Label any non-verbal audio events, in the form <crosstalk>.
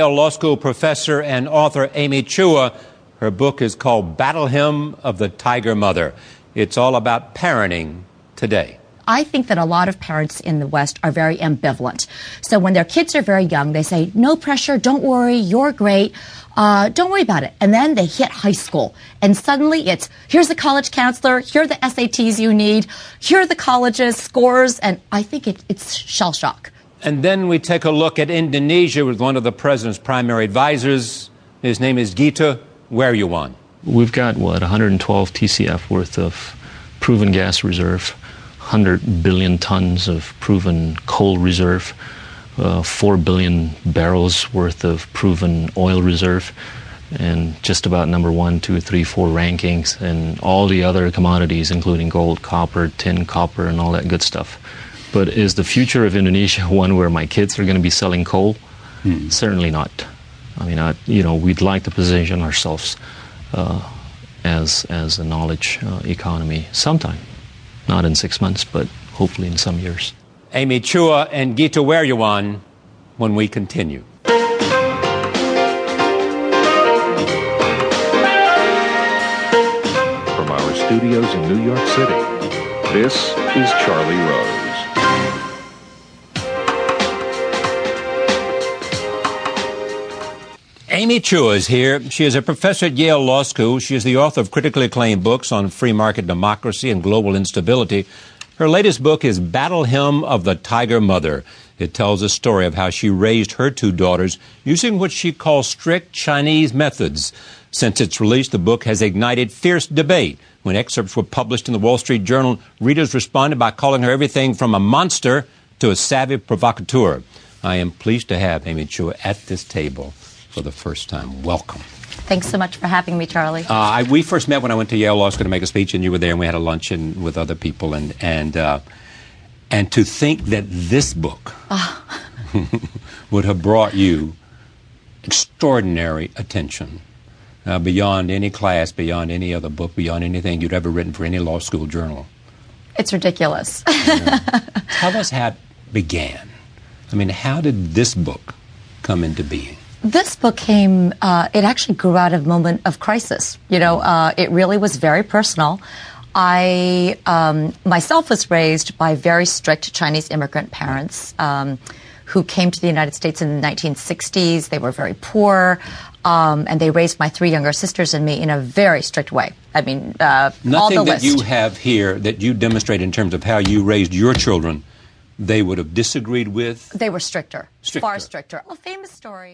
Yale Law School professor and author Amy Chua. Her book is called Battle Hymn of the Tiger Mother. It's all about parenting today. I think that a lot of parents in the West are very ambivalent. So when their kids are very young, they say, no pressure, don't worry, you're great, uh, don't worry about it. And then they hit high school, and suddenly it's, here's the college counselor, here are the SATs you need, here are the colleges, scores, and I think it, it's shell shock. And then we take a look at Indonesia with one of the president's primary advisors. His name is Gita Wirjawan. We've got, what, 112 TCF worth of proven gas reserve. 100 billion tons of proven coal reserve, uh, 4 billion barrels worth of proven oil reserve, and just about number one, two, three, four rankings, and all the other commodities, including gold, copper, tin, copper, and all that good stuff. But is the future of Indonesia one where my kids are going to be selling coal? Hmm. Certainly not. I mean, I, you know, we'd like to position ourselves uh, as as a knowledge uh, economy sometime. Not in six months, but hopefully in some years. Amy Chua and Gita Wirjawan when we continue. From our studios in New York City, this is Charlie Rose. Amy Chua is here. She is a professor at Yale Law School. She is the author of critically acclaimed books on free market democracy and global instability. Her latest book is Battle Hymn of the Tiger Mother. It tells a story of how she raised her two daughters using what she calls strict Chinese methods. Since its release, the book has ignited fierce debate. When excerpts were published in the Wall Street Journal, readers responded by calling her everything from a monster to a savvy provocateur. I am pleased to have Amy Chua at this table for the first time. Welcome. Thanks so much for having me, Charlie. Uh, I, we first met when I went to Yale Law School to make a speech, and you were there, and we had a luncheon with other people, and and uh, and to think that this book oh. <laughs> would have brought you extraordinary attention uh, beyond any class, beyond any other book, beyond anything you'd ever written for any law school journal. It's ridiculous. <laughs> Tell us how it began. I mean, how did this book come into being? This book came, uh, it actually grew out of a moment of crisis. You know, uh, it really was very personal. I um, myself was raised by very strict Chinese immigrant parents um, who came to the United States in the 1960s. They were very poor. Um, and they raised my three younger sisters and me in a very strict way. I mean, uh, nothing that you have here that you demonstrate in terms of how you raised your children, they would have disagreed with. They were stricter, stricter. far stricter. A famous story.